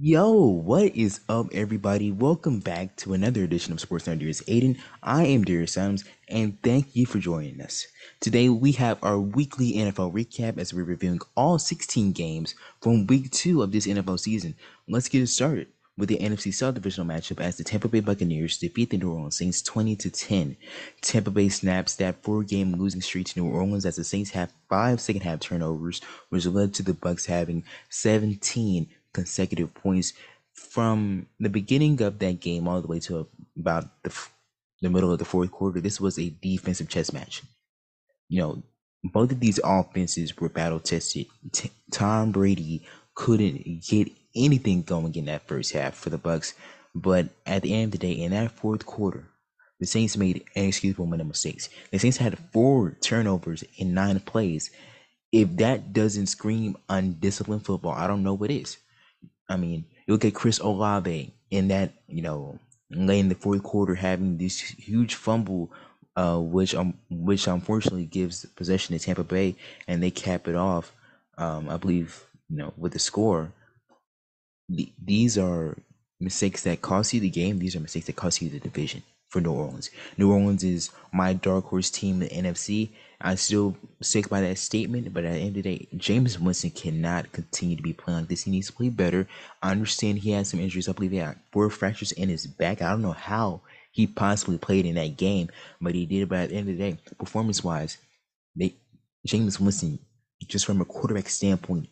Yo, what is up, everybody? Welcome back to another edition of Sports Nerd Darius Aiden. I am Darius Adams, and thank you for joining us. Today, we have our weekly NFL recap as we're reviewing all 16 games from week two of this NFL season. Let's get it started with the NFC South divisional matchup as the Tampa Bay Buccaneers defeat the New Orleans Saints 20 to 10. Tampa Bay snaps that four-game losing streak to New Orleans as the Saints have five second half turnovers, which led to the Bucks having 17 consecutive points from the beginning of that game all the way to about the, the middle of the fourth quarter. This was a defensive chess match. You know, both of these offenses were battle tested. T- Tom Brady couldn't get anything going in that first half for the Bucks, but at the end of the day, in that fourth quarter, the Saints made inexcusable of mistakes. The Saints had four turnovers in nine plays. If that doesn't scream undisciplined football, I don't know what is. I mean, you look at Chris Olave in that, you know, late in the fourth quarter having this huge fumble, uh, which um, which unfortunately gives possession to Tampa Bay, and they cap it off. Um, I believe you know with the score. The, these are mistakes that cost you the game. These are mistakes that cost you the division for New Orleans. New Orleans is my dark horse team in the NFC. I still stick by that statement, but at the end of the day, Jameis Winston cannot continue to be playing like this. He needs to play better. I understand he has some injuries. I believe he had four fractures in his back. I don't know how he possibly played in that game, but he did. But at the end of the day, performance wise, they Jameis Winston, just from a quarterback standpoint,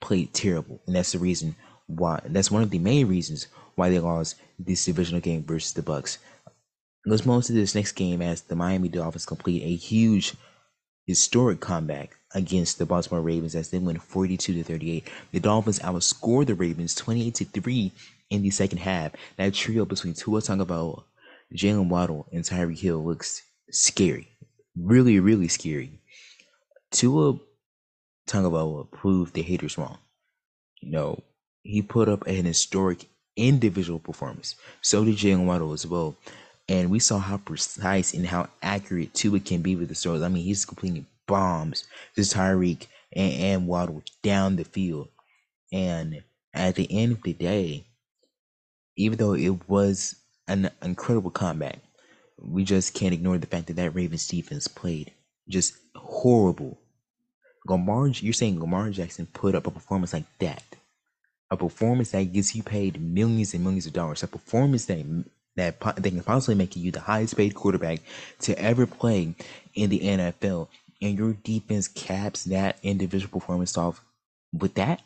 played terrible, and that's the reason why. That's one of the main reasons why they lost this divisional game versus the Bucks. Let's move on to this next game as the Miami Dolphins complete a huge historic comeback against the Baltimore Ravens as they win 42 to 38. The Dolphins outscored the Ravens 28 to 3 in the second half. That trio between Tua Tagovailoa, Jalen Waddle, and Tyreek Hill looks scary. Really, really scary. Tua Tagovailoa proved the haters wrong. You know, he put up an historic individual performance. So did Jalen Waddle as well. And we saw how precise and how accurate Tua can be with the throws. I mean, he's completing bombs to Tyreek and, and Waddle down the field. And at the end of the day, even though it was an incredible comeback, we just can't ignore the fact that that Ravens defense played just horrible. Lamar, you're saying Lamar Jackson put up a performance like that, a performance that gets you paid millions and millions of dollars, a performance that that they can possibly make you the highest paid quarterback to ever play in the NFL, and your defense caps that individual performance off with that,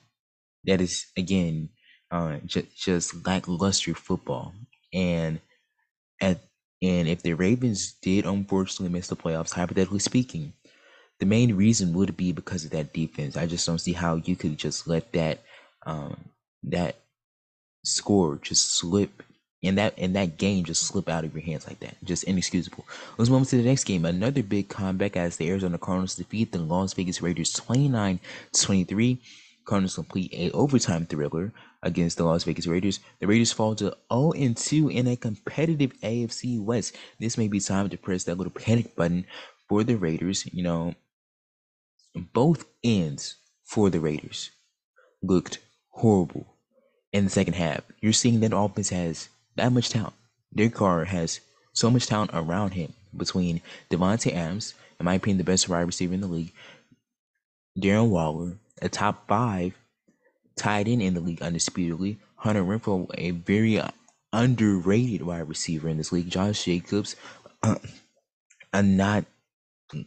that is again uh, just just lackluster football. And at and if the Ravens did unfortunately miss the playoffs, hypothetically speaking, the main reason would be because of that defense. I just don't see how you could just let that um, that score just slip and that and that game just slip out of your hands like that. Just inexcusable. Let's move on to the next game. Another big comeback as the Arizona Cardinals defeat the Las Vegas Raiders 29-23. Cardinals complete a overtime thriller against the Las Vegas Raiders. The Raiders fall to 0-2 in a competitive AFC West. This may be time to press that little panic button for the Raiders. You know, both ends for the Raiders looked horrible in the second half. You're seeing that offense has that much talent. Derek Carr has so much talent around him between Davante Adams, in my opinion, the best wide receiver in the league, Darren Waller, a top five tight end in the league undisputedly, Hunter Renfrow, a very underrated wide receiver in this league, Josh Jacobs, uh, a not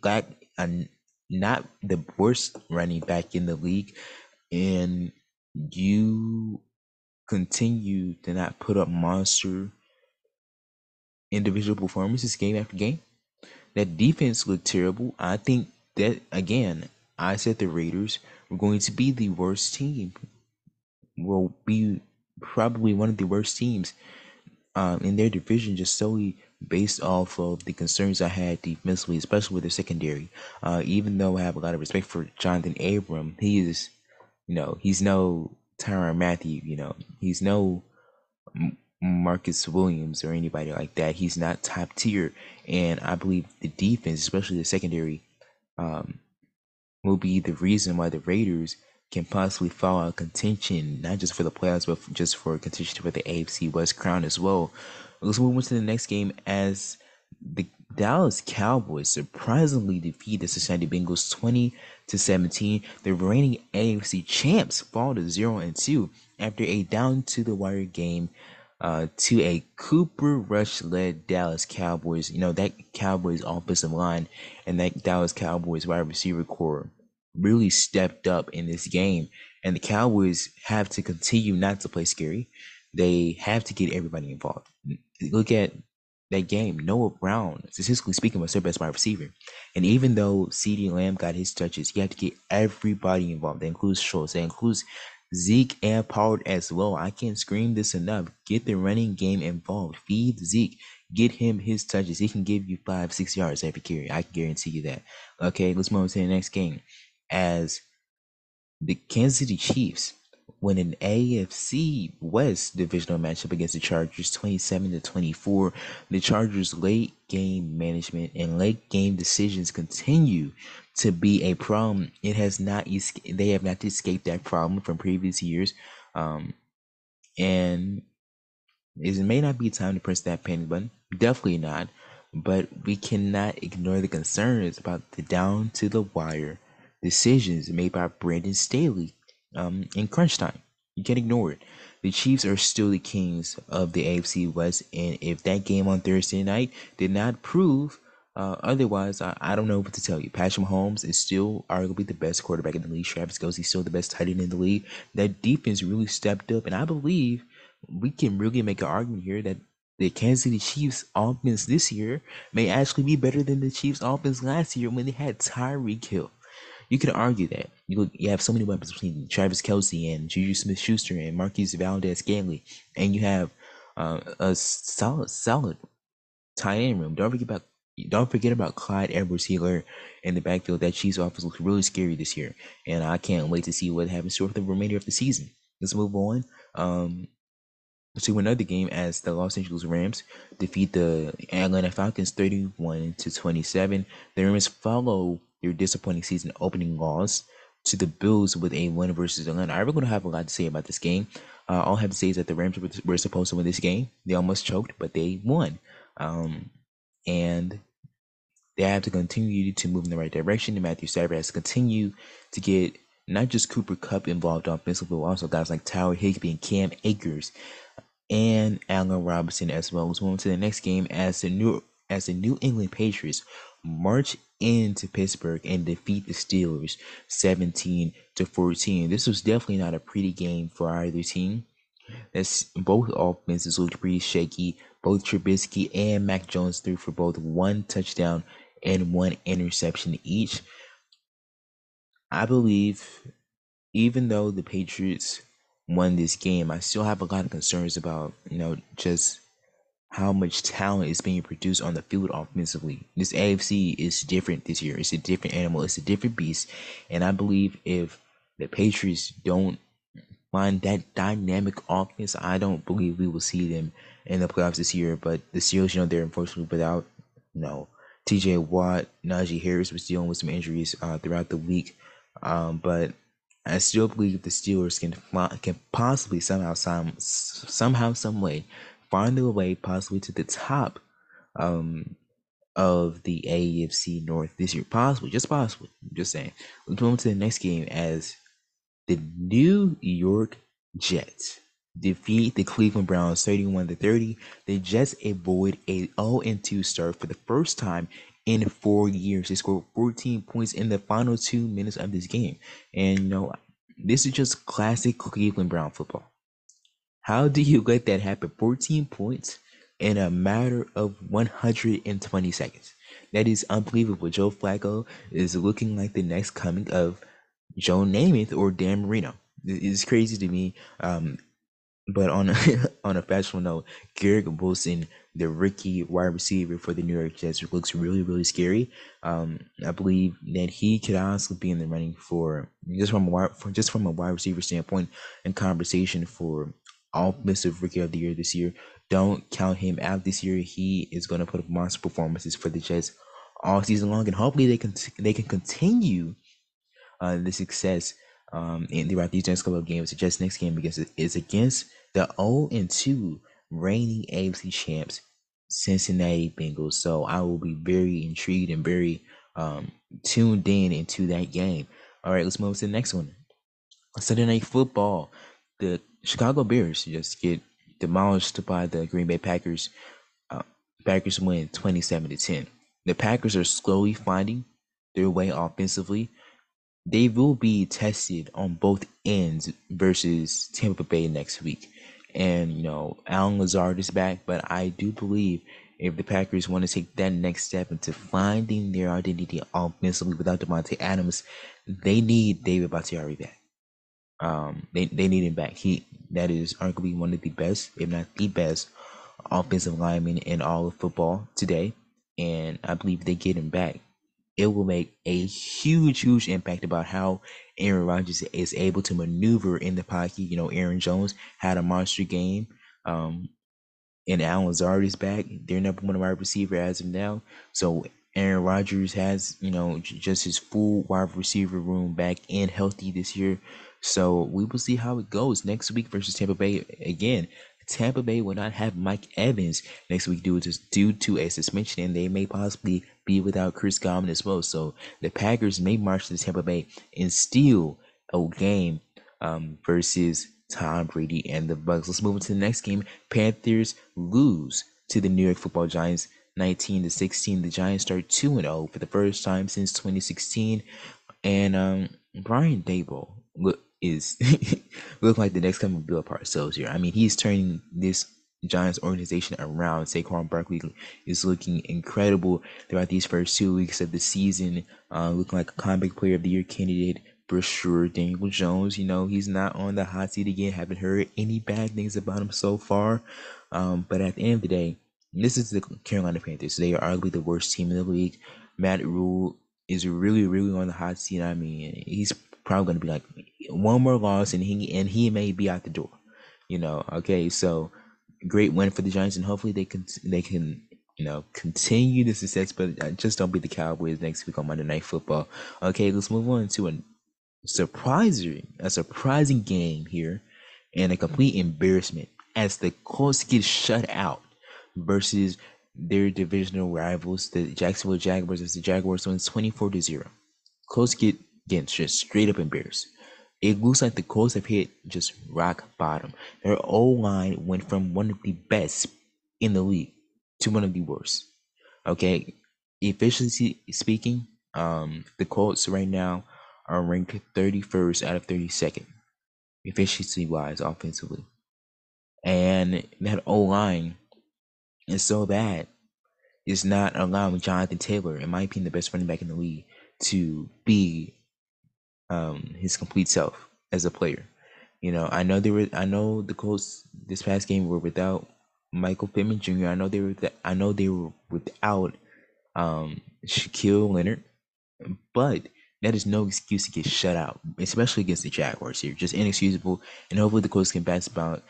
got a, not the worst running back in the league, and you continue to not put up monster individual performances game after game. That defense looked terrible. I think that again, I said the Raiders were going to be the worst team. Will be probably one of the worst teams um, in their division, just solely based off of the concerns I had defensively, especially with their secondary. Uh, even though I have a lot of respect for Jonathan Abram, he is, you know, he's no Tyrann Mathieu. You know, he's no Marcus Williams or anybody like that. He's not top tier, and I believe the defense, especially the secondary, um, will be the reason why the Raiders can possibly fall out contention, not just for the playoffs, but just for contention for the AFC West crown as well. Let's move on to the next game as the Dallas Cowboys surprisingly defeat the Cincinnati Bengals 20 to 17. The reigning AFC champs fall to 0 and 2 after a down to the wire game uh, to a Cooper Rush led Dallas Cowboys. You know, that Cowboys offensive line and that Dallas Cowboys wide receiver core really stepped up in this game. And the Cowboys have to continue not to play scary. They have to get everybody involved. Look at that game. Noah Brown, statistically speaking, was their best wide receiver. And even though CeeDee Lamb got his touches, you have to get everybody involved. That includes Schultz. That includes Zeke and Pollard as well. I can't scream this enough. Get the running game involved. Feed Zeke. Get him his touches. He can give you five, six yards every carry. I can guarantee you that. Okay, let's move on to the next game. As the Kansas City Chiefs win an AFC West divisional matchup against the Chargers 27 to 24. The Chargers late game management and late game decisions continue to be a problem. It has not they have not escaped that problem from previous years. Um, and it may not be time to press that panic button. Definitely not. But we cannot ignore the concerns about the down to the wire decisions made by Brandon Staley um, in crunch time. You can't ignore it. The Chiefs are still the kings of the AFC West, and if that game on Thursday night did not prove uh, otherwise, I, I don't know what to tell you. Patrick Mahomes is still arguably the best quarterback in the league. Travis Kelce is still the best tight end in the league. That defense really stepped up, and I believe we can really make an argument here that the Kansas City Chiefs offense this year may actually be better than the Chiefs offense last year when they had Tyreek Hill. You could argue that you look, you have so many weapons between Travis Kelce and Juju Smith Schuster and Marquez Valdes-Scantling, and you have uh, a solid, solid tight end room. Don't forget about don't forget about Clyde Edwards-Helaire in the backfield. That Chiefs offense looks really scary this year, and I can't wait to see what happens for the remainder of the season. Let's move on. Um, to another game as the Los Angeles Rams defeat the Atlanta Falcons 31 to 27. The Rams follow their disappointing season opening loss to the Bills with a win versus Atlanta. I really don't have a lot to say about this game. Uh, all I have to say is that the Rams were, supposed to win this game. They almost choked, but they won. Um, and they have to continue to move in the right direction. And Matthew Stafford has to continue to get not just Cooper Kupp involved offensively, but also guys like Tyler Higbee and Cam Akers and Allen Robinson as well. Let's move on to the next game as the new as the New England Patriots march into Pittsburgh and defeat the Steelers 17 to 14. This was definitely not a pretty game for either team. That's both offenses looked pretty shaky. Both Trubisky and Mac Jones threw for both one touchdown and one interception each. I believe even though the Patriots won this game, I still have a lot of concerns about, you know, just how much talent is being produced on the field offensively. This AFC is different this year. It's a different animal. It's a different beast. And I believe if the Patriots don't find that dynamic offense, I don't believe we will see them in the playoffs this year. But the Steelers, you know, they're unfortunately without, know, TJ Watt, Najee Harris was dealing with some injuries uh, throughout the week. Um, but I still believe the Steelers can can possibly somehow some somehow some way find their way possibly to the top um, of the AFC North this year. Possibly, just possibly. I'm just saying. Let's move on to the next game as the New York Jets defeat the Cleveland Browns 31 to 30. The Jets avoid a 0 2 start for the first time in four years. They scored 14 points in the final two minutes of this game. And you know, this is just classic Cleveland Brown football. How do you let that happen? 14 points in a matter of 120 seconds. That is unbelievable. Joe Flacco is looking like the next coming of Joe Namath or Dan Marino. It's crazy to me. Um, but on a, on a factual note, Garrett Wilson, the rookie wide receiver for the New York Jets, looks really really scary. Um, I believe that he could honestly be in the running for just from a wide, just from a wide receiver standpoint and conversation for offensive rookie of the year this year. Don't count him out this year. He is going to put up monster performances for the Jets all season long, and hopefully they can they can continue uh, the success um, in throughout these next couple of games. The Jets' next game against is against the 0 and 2 reigning AFC champs, Cincinnati Bengals. So I will be very intrigued and very um, tuned in into that game. All right, let's move to the next one. Sunday Night Football. The Chicago Bears just get demolished by the Green Bay Packers. Uh, Packers win 27 to 10. The Packers are slowly finding their way offensively they will be tested on both ends versus Tampa Bay next week. And you know, Allen Lazard is back, but I do believe if the Packers want to take that next step into finding their identity offensively without Davante Adams, they need David Bakhtiari back. Um, they they need him back. He that is arguably one of the best, if not the best, offensive lineman in all of football today. And I believe they get him back it will make a huge, huge impact about how Aaron Rodgers is able to maneuver in the pocket. You know, Aaron Jones had a monster game. Um, and Allen Lazard is back. They're number one wide receiver as of now. So Aaron Rodgers has, you know, just his full wide receiver room back and healthy this year. So we will see how it goes next week versus Tampa Bay. Again, Tampa Bay will not have Mike Evans next week due to due to a suspension, and they may possibly be without Chris Godwin as well. So the Packers may march to Tampa Bay and steal a game um, versus Tom Brady and the Bucks. Let's move on to the next game. Panthers lose to the New York Football Giants 19 to 16. The Giants start 2 and 0 for the first time since 2016. And um, Brian Daboll look, is look like the next coming Bill Parcells here. I mean, he's turning this Giants organization around. Saquon Barkley is looking incredible throughout these first two weeks of the season, uh, looking like a comeback player of the year candidate for sure. Daniel Jones, you know, he's not on the hot seat again. Haven't heard any bad things about him so far. Um, but at the end of the day, this is the Carolina Panthers. They are arguably the worst team in the league. Matt Rhule is really, really on the hot seat. I mean, he's probably going to be like one more loss, and he and he may be out the door. You know, okay, so great win for the Giants, and hopefully they can they can you know continue the success. But uh, just don't beat the Cowboys next week on Monday Night Football. Okay, let's move on to a surprising a surprising game here, and a complete embarrassment as the Colts get shut out versus their divisional rivals, the Jacksonville Jaguars, as the Jaguars win 24 to 0. Colts get again just straight up embarrassed. It looks like the Colts have hit just rock bottom. Their O line went from one of the best in the league to one of the worst. Okay, efficiency speaking, um, the Colts right now are ranked 31st out of 32nd, efficiency wise, offensively. And that O line is so bad, it's not allowing Jonathan Taylor, in my opinion, the best running back in the league, to be um, his complete self as a player. You know, I know they were. I know the Colts this past game were without Michael Pittman Jr. I know they were. I know they were without um, Shaquille Leonard, but that is no excuse to get shut out, especially against the Jaguars here. Just inexcusable. And hopefully the Colts can bounce back.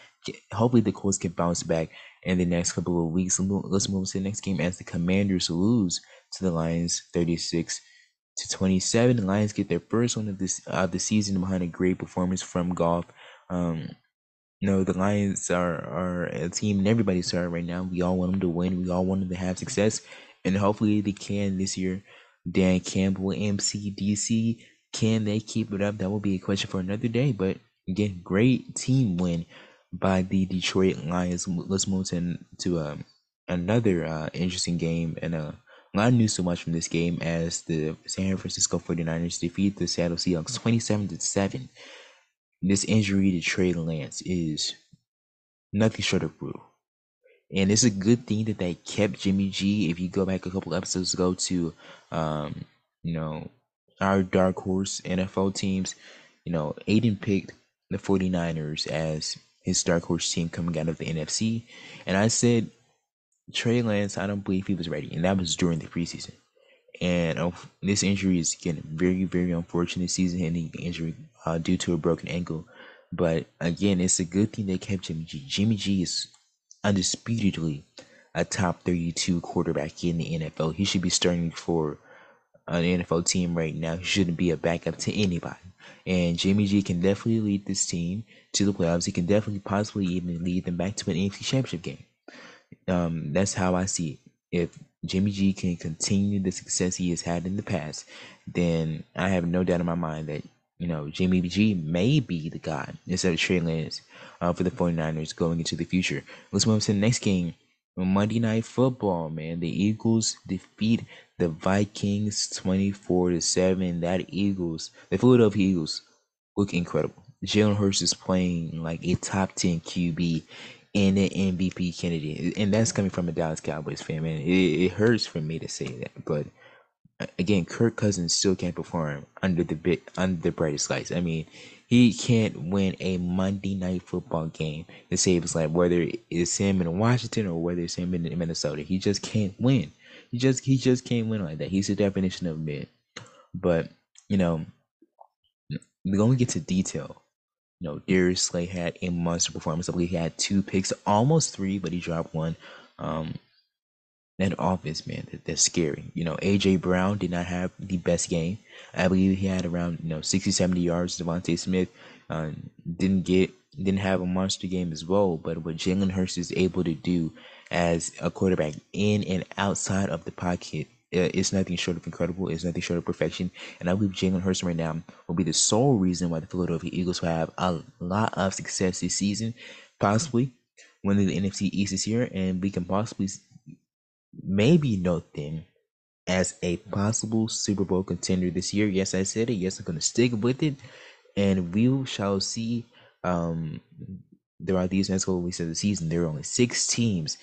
Hopefully the Colts can bounce back in the next couple of weeks. Let's move to the next game as the Commanders lose to the Lions, thirty six to 27. The Lions get their first one of this of the season behind a great performance from Goff. Um, you know, the Lions are, are a team and everybody's sorry right now. We all want them to win. We all want them to have success. And hopefully they can this year. Dan Campbell, MCDC, can they keep it up? That will be a question for another day. But again, great team win by the Detroit Lions. Let's move to, to um, another uh, interesting game and uh, not news so much from this game as the San Francisco 49ers defeat the Seattle Seahawks 27 to 7. This injury to Trey Lance is nothing short of brutal. And it's a good thing that they kept Jimmy G. If you go back a couple episodes ago to um, you know, our dark horse NFL teams, you know, Aiden picked the 49ers as his dark horse team coming out of the NFC. And I said Trey Lance, I don't believe he was ready, and that was during the preseason. And uh, this injury is again very, very unfortunate season-ending injury uh, due to a broken ankle. But again, it's a good thing they kept Jimmy G. Jimmy G is undisputedly a top 32 quarterback in the NFL. He should be starting for an NFL team right now. He shouldn't be a backup to anybody. And Jimmy G can definitely lead this team to the playoffs. He can definitely possibly even lead them back to an AFC championship game. Um, that's how I see it. If Jimmy G can continue the success he has had in the past, then I have no doubt in my mind that, you know, Jimmy G may be the guy instead of Trey Lance uh, for the 49ers going into the future. Let's move on to the next game. Monday Night Football, man. The Eagles defeat the Vikings 24 to 7. That Eagles, the Philadelphia Eagles, look incredible. Jalen Hurts is playing like a top 10 QB and an MVP candidate. And that's coming from a Dallas Cowboys fan, man. It, it hurts for me to say that. But uh, again, Kirk Cousins still can't perform under the bit under the brightest lights. I mean, he can't win a Monday night football game to save his life, whether it's him in Washington or whether it's him in Minnesota. He just can't win. He just he just can't win like that. He's the definition of mid. But you know, we're gonna get to detail. You know, Darius Slay had a monster performance. I believe he had two picks, almost three, but he dropped one. Um, that offense, man, that, that's scary. You know, AJ Brown did not have the best game. I believe he had around you know 60, 70 yards. DeVonta Smith uh, didn't get didn't have a monster game as well. But what Jalen Hurts is able to do as a quarterback in and outside of the pocket it's nothing short of incredible. It's nothing short of perfection. And I believe Jalen Hurts right now will be the sole reason why the Philadelphia Eagles will have a lot of success this season, possibly winning the NFC East this year, and we can possibly maybe note them as a possible Super Bowl contender this year. Yes, I said it. Yes, I'm to stick with it, and we shall see. Um, throughout these next couple weeks of the season, there are only six teams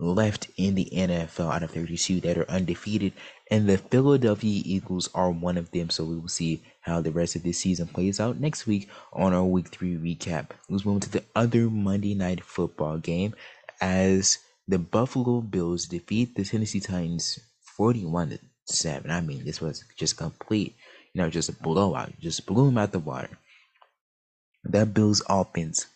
left in the NFL out of 32 that are undefeated, and the Philadelphia Eagles are one of them. So we will see how the rest of this season plays out next week on our Week 3 recap. Let's move to the other Monday night football game as the Buffalo Bills defeat the Tennessee Titans 41 to 7. I mean, this was just complete, you know, just a blowout, just blew them out the water. That Bills offense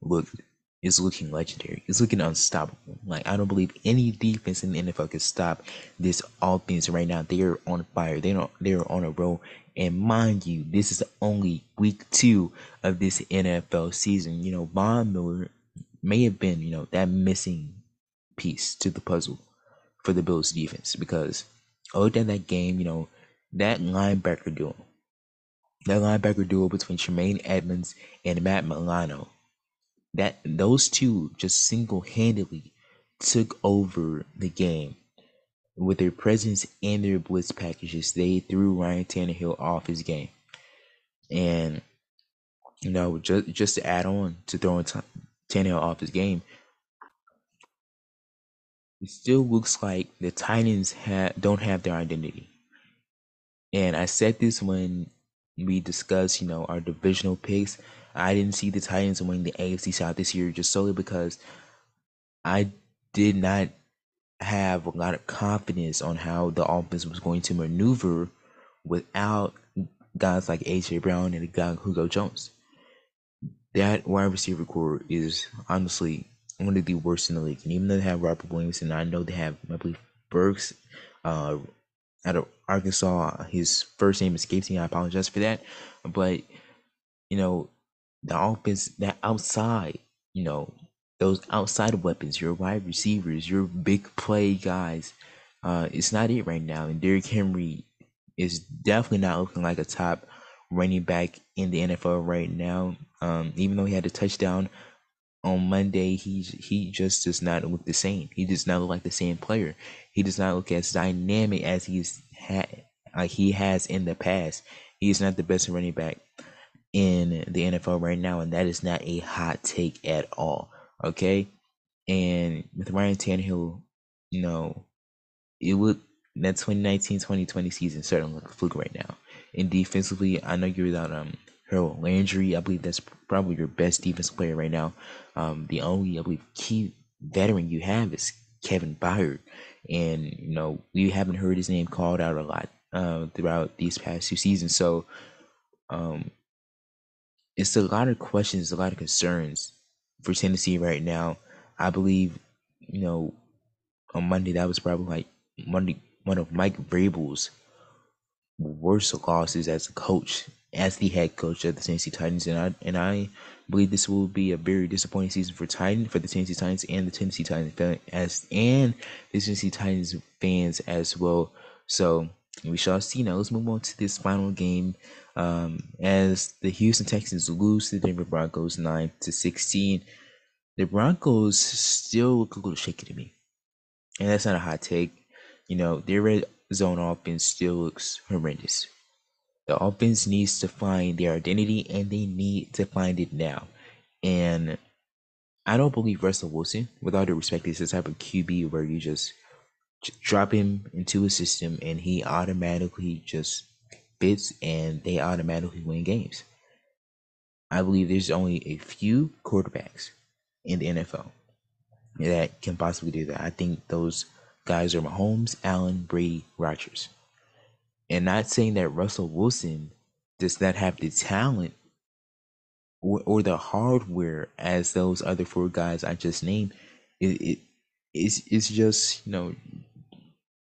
looked is looking legendary. It's looking unstoppable. Like I don't believe any defense in the NFL can stop this offense right now. They are on fire. They don't. They are on a roll. And mind you, this is only week two of this NFL season. You know, Von Miller may have been you know that missing piece to the puzzle for the Bills defense because other than that game. You know, that linebacker duel, that linebacker duel between Tremaine Edmunds and Matt Milano that those two just single-handedly took over the game with their presence and their blitz packages. They threw Ryan Tannehill off his game, and you know just just to add on to throwing t- Tannehill off his game, it still looks like the Titans ha- don't have their identity. And I said this when we discussed, you know, our divisional picks. I didn't see the Titans winning the AFC South this year just solely because I did not have a lot of confidence on how the offense was going to maneuver without guys like AJ Brown and a guy Julio Jones. That wide receiver core is honestly one of the worst in the league. And even though they have Robert Williams, and I know they have, I believe, Burks uh, out of Arkansas. His first name escapes me. I apologize for that. But, you know, the offense that outside, you know, those outside weapons, your wide receivers, your big play guys, uh, it's not it right now. And Derrick Henry is definitely not looking like a top running back in the NFL right now. Um, even though he had a touchdown on Monday, he he just does not look the same. He does not look like the same player. He does not look as dynamic as he's had like he has in the past. He is not the best running back in the NFL right now, and that is not a hot take at all. Okay, and with Ryan Tannehill, you know, it would that 2019-2020 season certainly look a fluke right now. And defensively, I know you're without um Harold Landry. I believe that's probably your best defense player right now. Um, the only I believe key veteran you have is Kevin Byard, and you know we haven't heard his name called out a lot uh, throughout these past two seasons. So, um, it's a lot of questions, a lot of concerns for Tennessee right now. I believe, you know, on Monday that was probably like Monday one of Mike Vrabel's worst losses as a coach as the head coach of the Tennessee Titans, and I and I believe this will be a very disappointing season for Titan for the Tennessee Titans and the Tennessee Titans as and the Tennessee Titans fans as well. So we shall see. Now let's move on to this final game. Um, as the Houston Texans lose to the Denver Broncos nine to sixteen, the Broncos still look a little shaky to me, and that's not a hot take. You know their red zone offense still looks horrendous. The offense needs to find their identity and they need to find it now. And I don't believe Russell Wilson, with all due respect, is the type of QB where you just drop him into a system and he automatically just fits and they automatically win games. I believe there's only a few quarterbacks in the NFL that can possibly do that. I think those guys are Mahomes, Allen, Brady, Rodgers. And not saying that Russell Wilson does not have the talent or, or the hardware as those other four guys I just named. It, it it's, it's just, you know,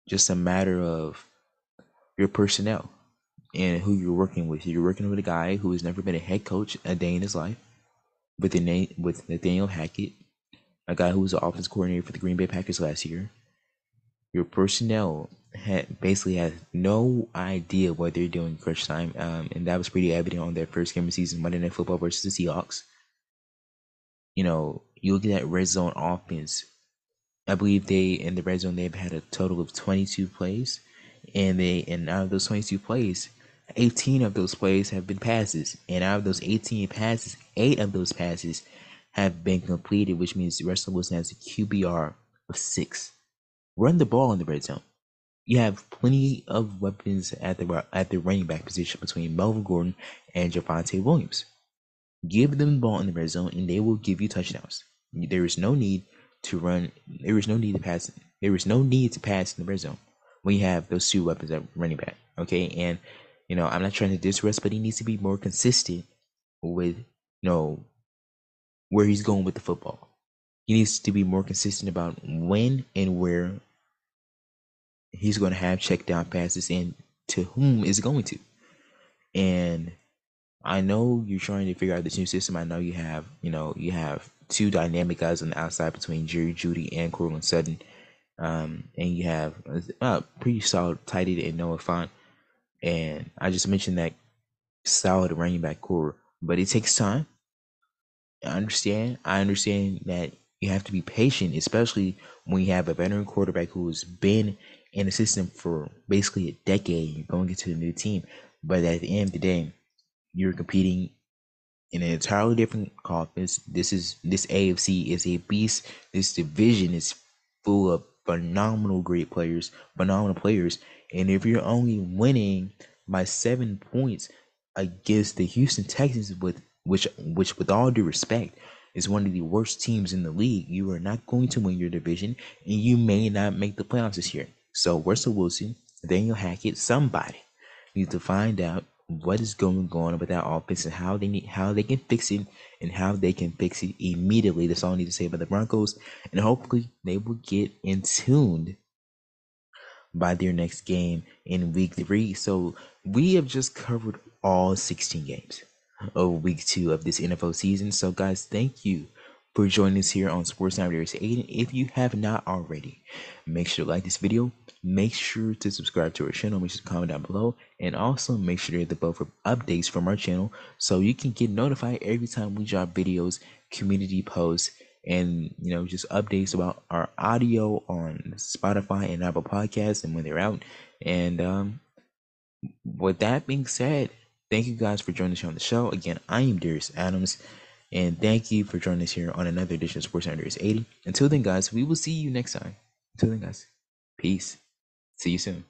just a matter of your personnel and who you're working with. You're working with a guy who has never been a head coach a day in his life, with the with Nathaniel Hackett, a guy who was the offense coordinator for the Green Bay Packers last year, your personnel had basically has no idea what they're doing crunch time, um, and that was pretty evident on their first game of the season, Monday Night Football versus the Seahawks. You know, you look at that red zone offense. I believe they in the red zone they've had a total of 22 plays, and they and out of those 22 plays, 18 of those plays have been passes, and out of those 18 passes, eight of those passes have been completed, which means Russell Wilson has a QBR of six. Run the ball in the red zone. You have plenty of weapons at the at the running back position between Melvin Gordon and Javonte Williams. Give them the ball in the red zone, and they will give you touchdowns. There is no need to run. There is no need to pass. There is no need to pass in the red zone when you have those two weapons at running back. Okay, and you know I'm not trying to disrespect, but he needs to be more consistent with you know where he's going with the football. He needs to be more consistent about when and where he's going to have check down passes and to whom is going to. And I know you're trying to figure out this new system. I know you have, you know, you have two dynamic guys on the outside between Jerry Jeudy and Courtland Sutton. Um, and you have a pretty solid tight end in Noah Fant. And I just mentioned that solid running back core, but it takes time. I understand. I understand that you have to be patient, especially when you have a veteran quarterback who's been in the system for basically a decade. You're going into a new team, but at the end of the day, you're competing in an entirely different conference. This is this AFC is a beast. This division is full of phenomenal, great players, phenomenal players. And if you're only winning by seven points against the Houston Texans, with which which with all due respect is one of the worst teams in the league. You are not going to win your division, and you may not make the playoffs this year. So Russell Wilson, Daniel Hackett, somebody needs to find out what is going on with that offense and how they need how they can fix it and how they can fix it immediately. That's all I need to say about the Broncos, and hopefully they will get in tuned by their next game in week three. So we have just covered all 16 games of week two of this NFL season. So, guys, thank you for joining us here on Sports Now Aiden. If you have not already, make sure to like this video. Make sure to subscribe to our channel. Make sure to comment down below, and also make sure to hit the bell for updates from our channel so you can get notified every time we drop videos, community posts, and you know just updates about our audio on Spotify and Apple Podcasts and when they're out. And um, with that being said, Thank you guys for joining us on the show. Again, I am Darius Adams, and thank you for joining us here on another edition of Sports Darius 80. Until then, guys, we will see you next time. Until then, guys, peace. See you soon.